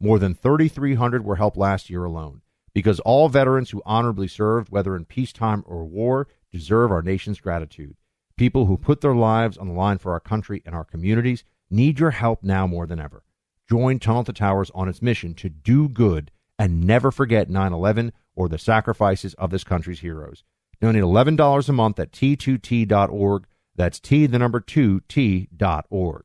More than 3,300 were helped last year alone because all veterans who honorably served, whether in peacetime or war, deserve our nation's gratitude. People who put their lives on the line for our country and our communities need your help now more than ever. Join Tunnel to Towers on its mission to do good and never forget 9 11 or the sacrifices of this country's heroes. Donate $11 a month at t2t.org. That's T, the number 2, T.org.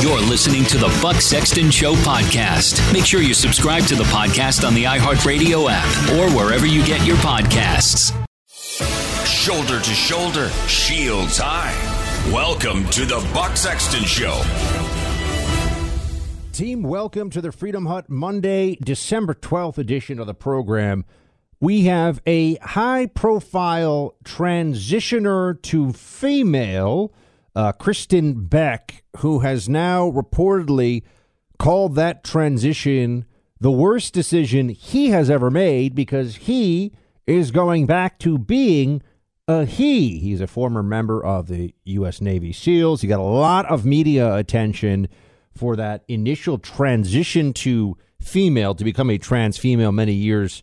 You're listening to the Buck Sexton Show podcast. Make sure you subscribe to the podcast on the iHeartRadio app or wherever you get your podcasts. Shoulder to shoulder, shields high. Welcome to the Buck Sexton Show. Team, welcome to the Freedom Hut Monday, December 12th edition of the program. We have a high profile transitioner to female uh, Kristin Beck, who has now reportedly called that transition the worst decision he has ever made because he is going back to being a he. He's a former member of the U.S. Navy SEALs. He got a lot of media attention for that initial transition to female, to become a trans female many years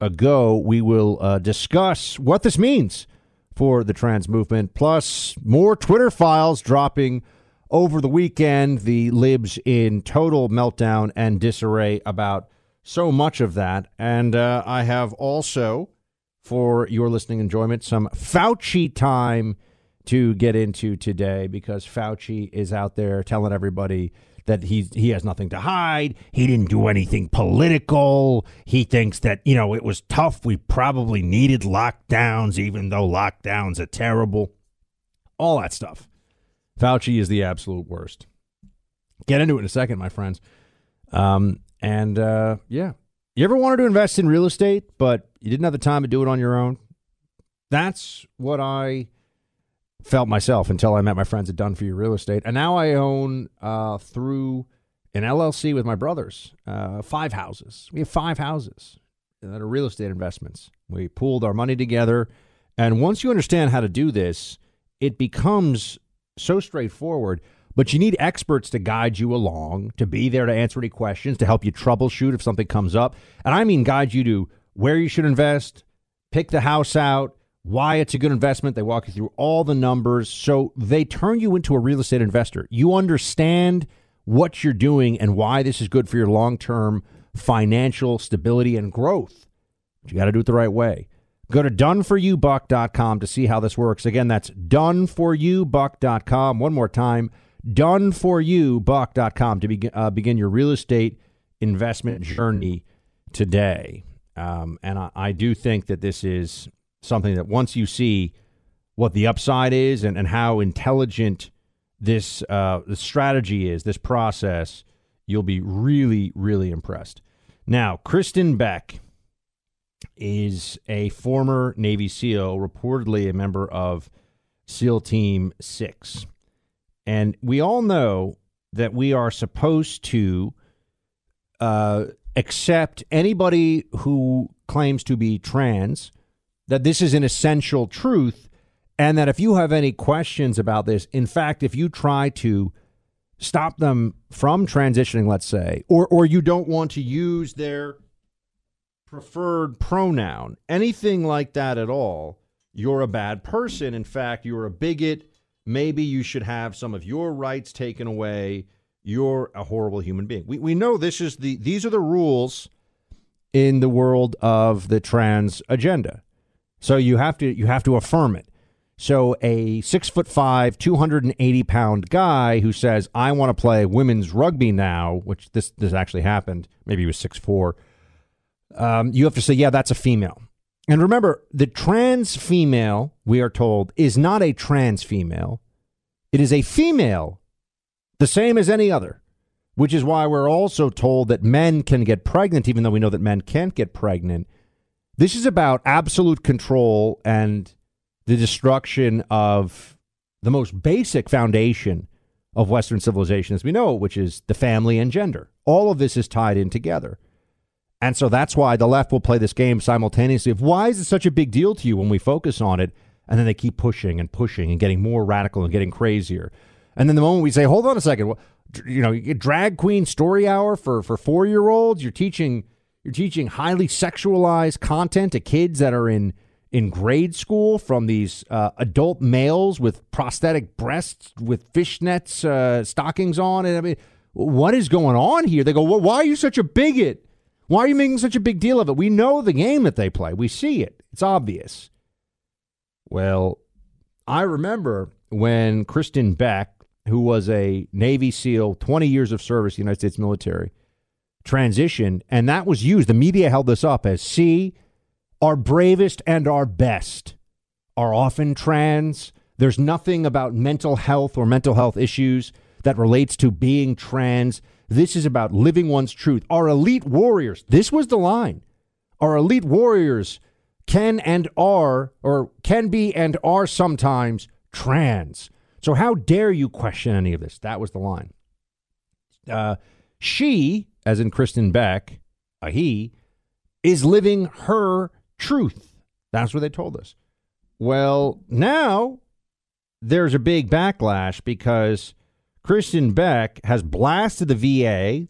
ago. We will uh, discuss what this means for the trans movement, plus more Twitter files dropping over the weekend. The libs in total meltdown and disarray about so much of that. And uh, I have also, for your listening enjoyment, some Fauci time to get into today because Fauci is out there telling everybody that he he has nothing to hide. He didn't do anything political. He thinks that you know it was tough. We probably needed lockdowns, even though lockdowns are terrible. All that stuff. Fauci is the absolute worst. Get into it in a second, my friends. Um, and uh, yeah, you ever wanted to invest in real estate, but you didn't have the time to do it on your own? That's what I felt myself until I met my friends at Done for You Real Estate, and now I own uh, through an LLC with my brothers uh, five houses. We have five houses that are real estate investments. We pooled our money together, and once you understand how to do this, it becomes so straightforward. But you need experts to guide you along, to be there to answer any questions, to help you troubleshoot if something comes up. And I mean, guide you to where you should invest, pick the house out, why it's a good investment. They walk you through all the numbers. So they turn you into a real estate investor. You understand what you're doing and why this is good for your long term financial stability and growth. But you got to do it the right way. Go to doneforyoubuck.com to see how this works. Again, that's doneforyoubuck.com. One more time, doneforyoubuck.com to begin, uh, begin your real estate investment journey today. Um, and I, I do think that this is something that once you see what the upside is and, and how intelligent this uh, the strategy is, this process, you'll be really, really impressed. Now, Kristin Beck is a former Navy SEAL, reportedly a member of SEAL Team 6. And we all know that we are supposed to uh, accept anybody who claims to be trans, that this is an essential truth, and that if you have any questions about this, in fact, if you try to stop them from transitioning, let's say, or, or you don't want to use their preferred pronoun, anything like that at all, you're a bad person. In fact, you're a bigot. Maybe you should have some of your rights taken away. You're a horrible human being. We, we know this is the these are the rules in the world of the trans agenda. So you have to you have to affirm it. So a six foot five, two hundred and eighty pound guy who says, "I want to play women's rugby now," which this this actually happened. Maybe he was six four um, you have to say, yeah, that's a female. And remember, the trans female, we are told, is not a trans female. It is a female, the same as any other, which is why we're also told that men can get pregnant, even though we know that men can't get pregnant. This is about absolute control and the destruction of the most basic foundation of Western civilization as we know it, which is the family and gender. All of this is tied in together. And so that's why the left will play this game simultaneously of why is it such a big deal to you when we focus on it? And then they keep pushing and pushing and getting more radical and getting crazier. And then the moment we say, hold on a second, you know, drag queen story hour for, for four year olds, you're teaching you're teaching highly sexualized content to kids that are in in grade school from these uh, adult males with prosthetic breasts with fishnets uh, stockings on. And I mean, what is going on here? They go, well, why are you such a bigot? Why are you making such a big deal of it? We know the game that they play. We see it. It's obvious. Well, I remember when Kristin Beck, who was a Navy SEAL, 20 years of service, United States military, transitioned, and that was used. The media held this up as see, our bravest and our best are often trans. There's nothing about mental health or mental health issues that relates to being trans. This is about living one's truth. Our elite warriors, this was the line. Our elite warriors can and are, or can be and are sometimes trans. So how dare you question any of this? That was the line. Uh, she, as in Kristin Beck, a he, is living her truth. That's what they told us. Well, now there's a big backlash because Kristin Beck has blasted the VA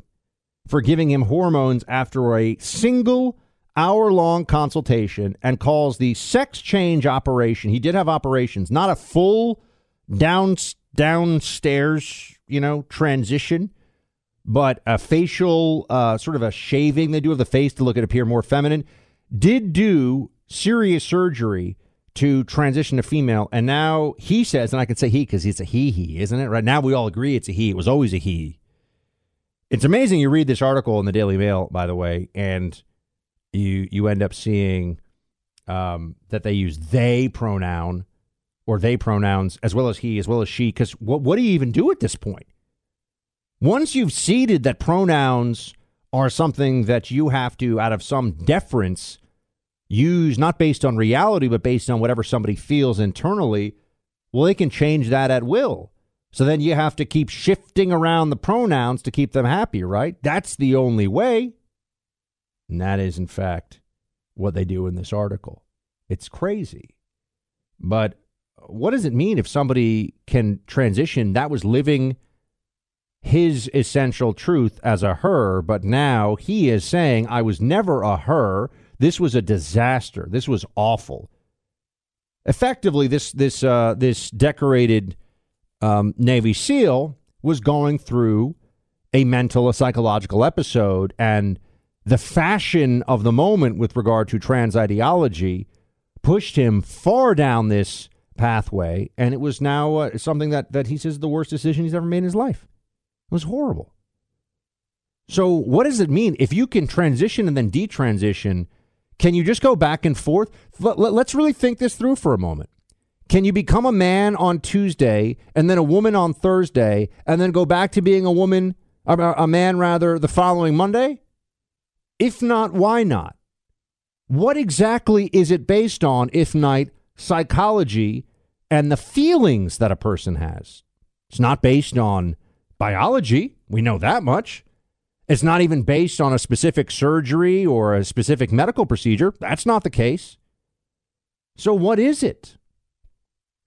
for giving him hormones after a single hour long consultation and calls the sex change operation. He did have operations, not a full down downstairs, you know, transition, but a facial uh, sort of a shaving they do of the face to look and appear more feminine. Did do serious surgery to transition to female. And now he says, and I can say he because it's a he, he, isn't it? Right now we all agree it's a he. It was always a he. It's amazing. You read this article in the Daily Mail, by the way, and you you end up seeing um, that they use they pronoun or they pronouns as well as he, as well as she. Because what what do you even do at this point? Once you've ceded that pronouns are something that you have to, out of some deference, use not based on reality, but based on whatever somebody feels internally, well, they can change that at will. So then you have to keep shifting around the pronouns to keep them happy, right? That's the only way. And that is, in fact, what they do in this article. It's crazy. But what does it mean if somebody can transition? That was living his essential truth as a her, but now he is saying, I was never a her. This was a disaster. This was awful. Effectively, this this uh, this decorated um, Navy SEAL was going through a mental, a psychological episode, and the fashion of the moment with regard to trans ideology pushed him far down this pathway, and it was now uh, something that, that he says is the worst decision he's ever made in his life. It was horrible. So, what does it mean if you can transition and then detransition? Can you just go back and forth? Let, let's really think this through for a moment. Can you become a man on Tuesday and then a woman on Thursday and then go back to being a woman, a man rather, the following Monday? If not, why not? What exactly is it based on, if not psychology and the feelings that a person has? It's not based on biology. We know that much. It's not even based on a specific surgery or a specific medical procedure. That's not the case. So, what is it?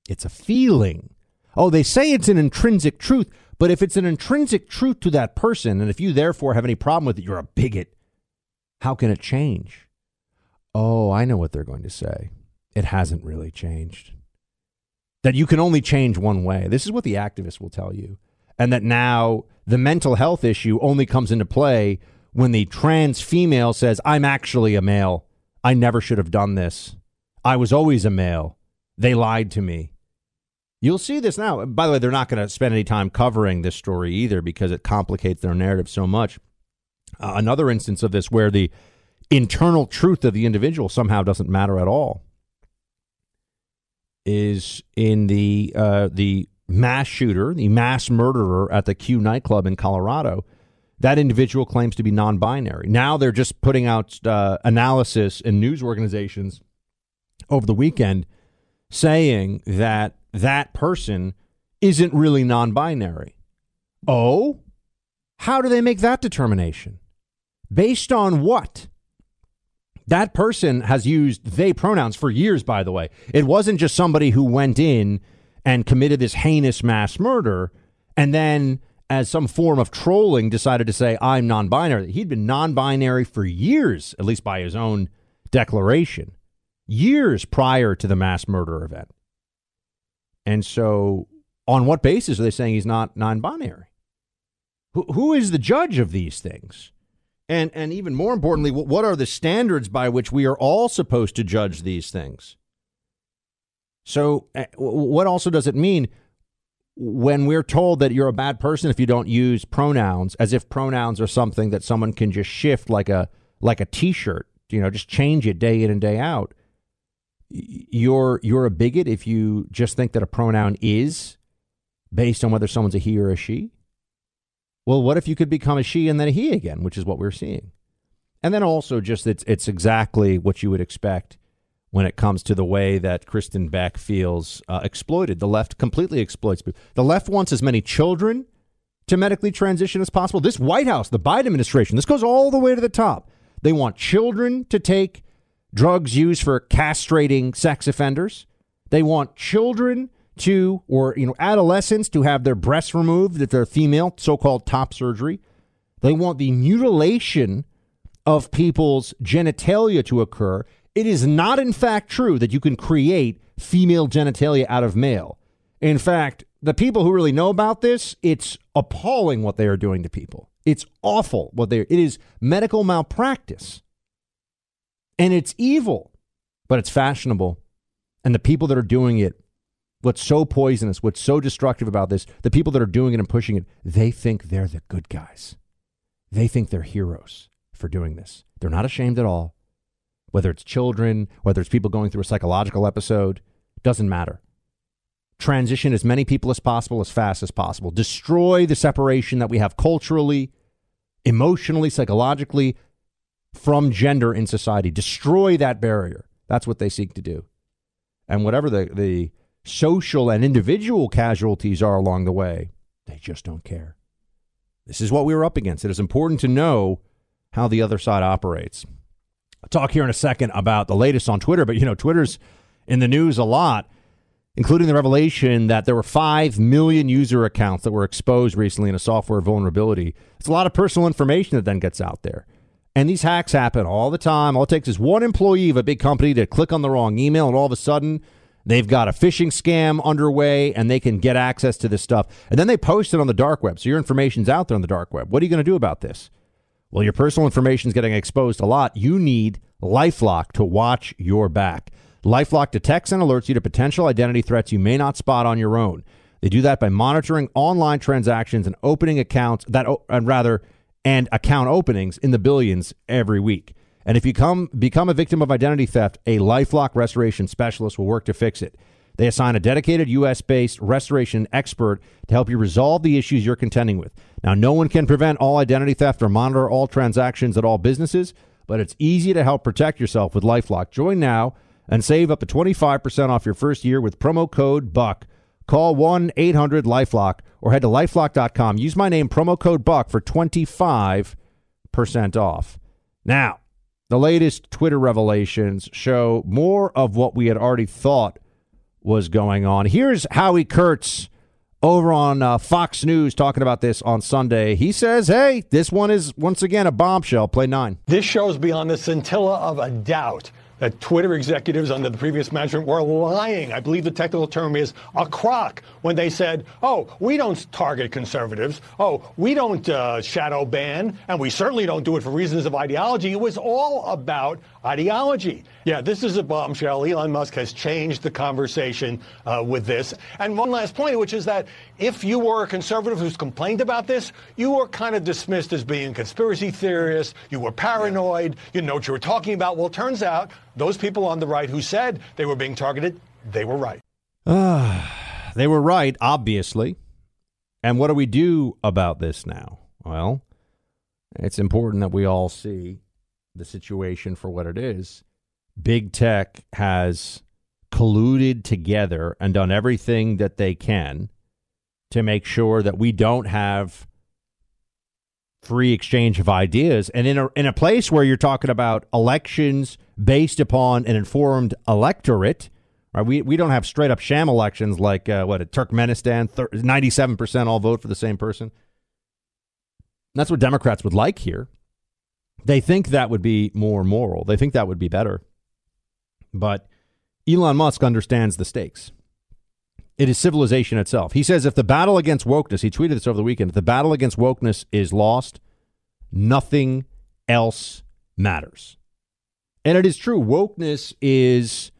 It's a feeling. Oh, they say it's an intrinsic truth, but if it's an intrinsic truth to that person, and if you therefore have any problem with it, you're a bigot. How can it change? Oh, I know what they're going to say. It hasn't really changed. That you can only change one way. This is what the activists will tell you. And that now the mental health issue only comes into play when the trans female says, I'm actually a male. I never should have done this. I was always a male. They lied to me. You'll see this now. By the way, they're not going to spend any time covering this story either because it complicates their narrative so much. Uh, another instance of this where the internal truth of the individual somehow doesn't matter at all is in the uh, the mass shooter, the mass murderer at the Q nightclub in Colorado, that individual claims to be non binary. Now they're just putting out uh, analysis in news organizations over the weekend saying that that person isn't really non binary. Oh? How do they make that determination? Based on what? That person has used they pronouns for years, by the way. It wasn't just somebody who went in and committed this heinous mass murder and then as some form of trolling decided to say i'm non-binary. He'd been non-binary for years at least by his own declaration years prior to the mass murder event. And so on what basis are they saying he's not non-binary? Who, who is the judge of these things? And and even more importantly what are the standards by which we are all supposed to judge these things so, uh, what also does it mean when we're told that you're a bad person if you don't use pronouns, as if pronouns are something that someone can just shift like a like a T-shirt, you know, just change it day in and day out? You're you're a bigot if you just think that a pronoun is based on whether someone's a he or a she. Well, what if you could become a she and then a he again, which is what we're seeing? And then also just it's it's exactly what you would expect when it comes to the way that Kristin Beck feels uh, exploited. The left completely exploits people. The left wants as many children to medically transition as possible. This White House, the Biden administration, this goes all the way to the top. They want children to take drugs used for castrating sex offenders. They want children to, or you know, adolescents to have their breasts removed if they're female, so-called top surgery. They want the mutilation of people's genitalia to occur it is not, in fact, true that you can create female genitalia out of male. In fact, the people who really know about this, it's appalling what they are doing to people. It's awful what they are. It is medical malpractice. And it's evil, but it's fashionable. And the people that are doing it, what's so poisonous, what's so destructive about this, the people that are doing it and pushing it, they think they're the good guys. They think they're heroes for doing this. They're not ashamed at all whether it's children, whether it's people going through a psychological episode, doesn't matter. Transition as many people as possible, as fast as possible. Destroy the separation that we have culturally, emotionally, psychologically from gender in society. Destroy that barrier. That's what they seek to do. And whatever the, the social and individual casualties are along the way, they just don't care. This is what we were up against. It is important to know how the other side operates. Talk here in a second about the latest on Twitter, but you know, Twitter's in the news a lot, including the revelation that there were 5 million user accounts that were exposed recently in a software vulnerability. It's a lot of personal information that then gets out there. And these hacks happen all the time. All it takes is one employee of a big company to click on the wrong email, and all of a sudden, they've got a phishing scam underway and they can get access to this stuff. And then they post it on the dark web. So your information's out there on the dark web. What are you going to do about this? Well, your personal information is getting exposed a lot. You need Lifelock to watch your back. LifeLock detects and alerts you to potential identity threats you may not spot on your own. They do that by monitoring online transactions and opening accounts that, and uh, rather, and account openings in the billions every week. And if you come become a victim of identity theft, a LifeLock restoration specialist will work to fix it. They assign a dedicated U.S. based restoration expert to help you resolve the issues you're contending with. Now, no one can prevent all identity theft or monitor all transactions at all businesses, but it's easy to help protect yourself with Lifelock. Join now and save up to 25% off your first year with promo code BUCK. Call 1 800 Lifelock or head to lifelock.com. Use my name, promo code BUCK, for 25% off. Now, the latest Twitter revelations show more of what we had already thought was going on. Here's Howie Kurtz over on uh, Fox News talking about this on Sunday. He says, hey, this one is once again a bombshell. Play nine. This shows beyond the scintilla of a doubt that Twitter executives under the previous management were lying. I believe the technical term is a crock when they said, oh, we don't target conservatives. Oh, we don't uh, shadow ban, and we certainly don't do it for reasons of ideology. It was all about ideology. Yeah, this is a bombshell. Elon Musk has changed the conversation uh, with this. And one last point, which is that if you were a conservative who's complained about this, you were kind of dismissed as being a conspiracy theorist. You were paranoid. You know what you were talking about. Well, it turns out those people on the right who said they were being targeted, they were right. they were right, obviously. And what do we do about this now? Well, it's important that we all see the situation for what it is. Big tech has colluded together and done everything that they can to make sure that we don't have free exchange of ideas and in a in a place where you're talking about elections based upon an informed electorate right we we don't have straight up sham elections like uh, what Turkmenistan 97% all vote for the same person that's what democrats would like here they think that would be more moral. They think that would be better. But Elon Musk understands the stakes. It is civilization itself. He says if the battle against wokeness, he tweeted this over the weekend, if the battle against wokeness is lost, nothing else matters. And it is true. Wokeness is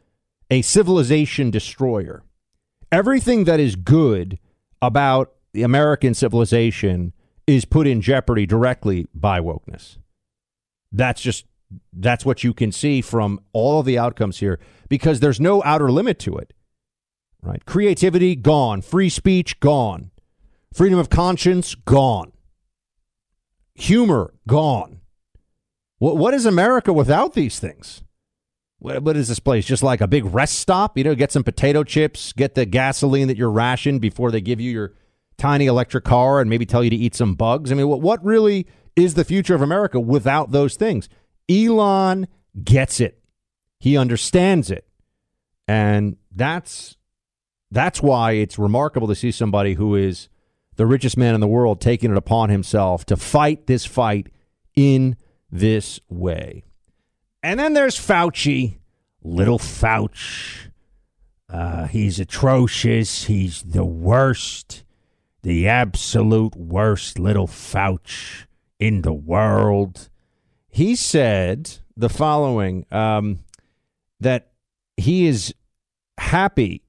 a civilization destroyer. Everything that is good about the American civilization is put in jeopardy directly by wokeness. That's just that's what you can see from all of the outcomes here because there's no outer limit to it. Right? Creativity gone, free speech gone, freedom of conscience gone, humor gone. What what is America without these things? What, what is this place? Just like a big rest stop? You know, get some potato chips, get the gasoline that you're rationed before they give you your tiny electric car and maybe tell you to eat some bugs. I mean, what what really is the future of America without those things. Elon gets it. He understands it. And that's that's why it's remarkable to see somebody who is the richest man in the world taking it upon himself to fight this fight in this way. And then there's Fauci, little Fauci. Uh, he's atrocious. He's the worst, the absolute worst little Fauci in the world. He said the following um, that he is happy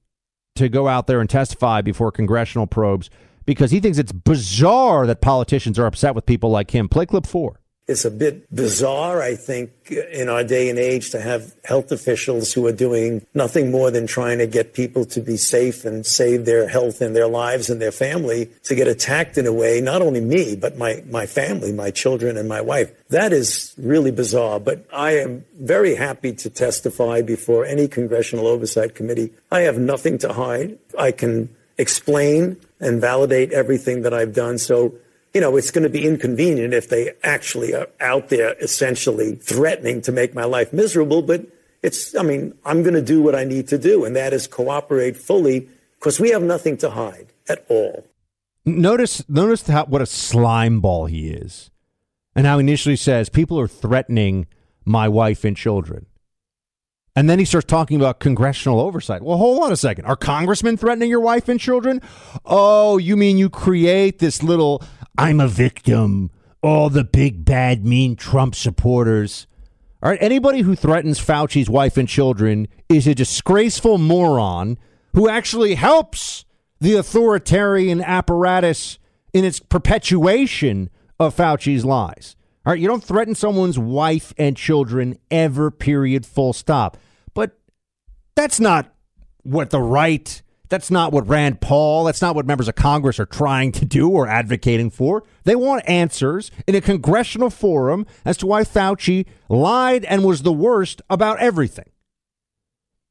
to go out there and testify before congressional probes because he thinks it's bizarre that politicians are upset with people like him. Play clip four. It's a bit bizarre, I think, in our day and age to have health officials who are doing nothing more than trying to get people to be safe and save their health and their lives and their family to get attacked in a way, not only me, but my, my family, my children and my wife. That is really bizarre, but I am very happy to testify before any congressional oversight committee. I have nothing to hide. I can explain and validate everything that I've done. So you know, it's going to be inconvenient if they actually are out there essentially threatening to make my life miserable. But it's, I mean, I'm going to do what I need to do, and that is cooperate fully because we have nothing to hide at all. Notice, notice how, what a slime ball he is, and how initially says people are threatening my wife and children. And then he starts talking about congressional oversight. Well, hold on a second. Are congressmen threatening your wife and children? Oh, you mean you create this little I'm a victim. All the big, bad, mean Trump supporters All right, anybody who threatens Fauci's wife and children is a disgraceful moron who actually helps the authoritarian apparatus in its perpetuation of Fauci's lies. All right, you don't threaten someone's wife and children ever, period, full stop. But that's not what the right, that's not what Rand Paul, that's not what members of Congress are trying to do or advocating for. They want answers in a congressional forum as to why Fauci lied and was the worst about everything.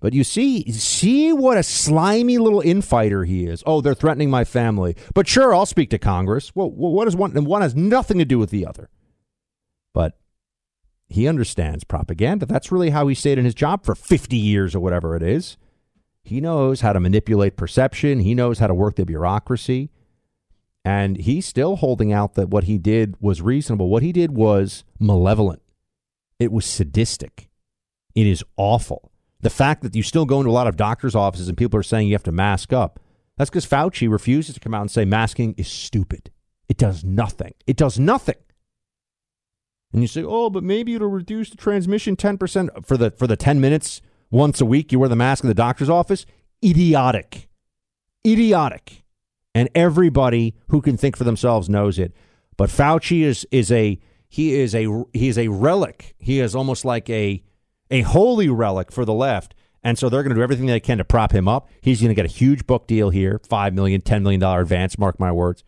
But you see, see what a slimy little infighter he is. Oh, they're threatening my family. But sure, I'll speak to Congress. Well, what is one? And one has nothing to do with the other. But he understands propaganda. That's really how he stayed in his job for 50 years or whatever it is. He knows how to manipulate perception. He knows how to work the bureaucracy. And he's still holding out that what he did was reasonable. What he did was malevolent. It was sadistic. It is awful. The fact that you still go into a lot of doctors' offices and people are saying you have to mask up, that's because Fauci refuses to come out and say masking is stupid. It does nothing. It does nothing. And you say, oh, but maybe it'll reduce the transmission 10% for the, for the 10 minutes once a week you wear the mask in the doctor's office. Idiotic. Idiotic. And everybody who can think for themselves knows it. But Fauci is, is a he is a he is a relic. He is almost like a a holy relic for the left. And so they're going to do everything they can to prop him up. He's going to get a huge book deal here, $5 million, $10 million advance, mark my words.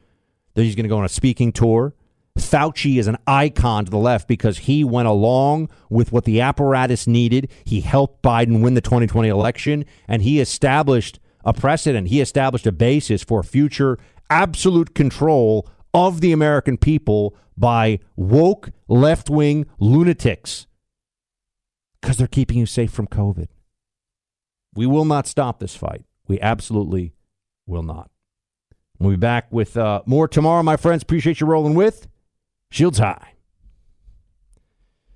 Then he's going to go on a speaking tour. Fauci is an icon to the left because he went along with what the apparatus needed. He helped Biden win the 2020 election, and he established a precedent. He established a basis for future absolute control of the American people by woke left wing lunatics because they're keeping you safe from COVID. We will not stop this fight. We absolutely will not. We'll be back with uh, more tomorrow, my friends. Appreciate you rolling with Shields High.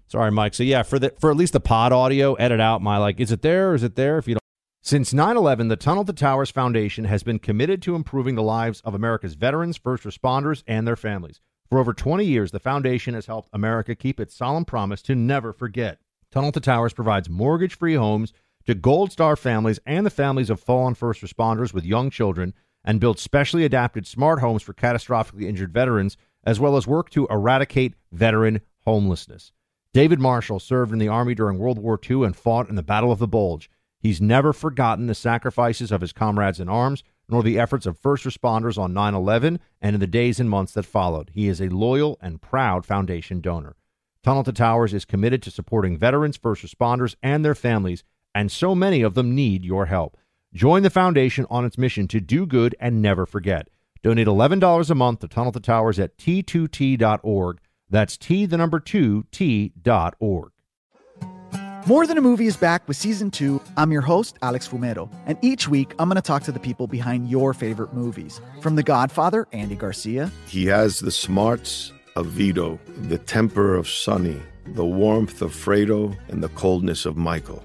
Sorry, Mike. So yeah, for the for at least the pod audio, edit out my like, is it there or is it there? If you don't. Since 9/11, the Tunnel to Towers Foundation has been committed to improving the lives of America's veterans, first responders, and their families. For over 20 years, the foundation has helped America keep its solemn promise to never forget. Tunnel to Towers provides mortgage free homes to Gold Star families and the families of fallen first responders with young children and builds specially adapted smart homes for catastrophically injured veterans, as well as work to eradicate veteran homelessness. David Marshall served in the Army during World War II and fought in the Battle of the Bulge. He's never forgotten the sacrifices of his comrades in arms, nor the efforts of first responders on 9 11 and in the days and months that followed. He is a loyal and proud foundation donor. Tunnel to Towers is committed to supporting veterans, first responders, and their families, and so many of them need your help. Join the foundation on its mission to do good and never forget. Donate $11 a month to Tunnel to Towers at t2t.org. That's T, the number two, T.org. More Than a Movie is back with season two. I'm your host, Alex Fumero, and each week I'm going to talk to the people behind your favorite movies. From The Godfather, Andy Garcia. He has the smarts of Vito, the temper of Sonny, the warmth of Fredo, and the coldness of Michael.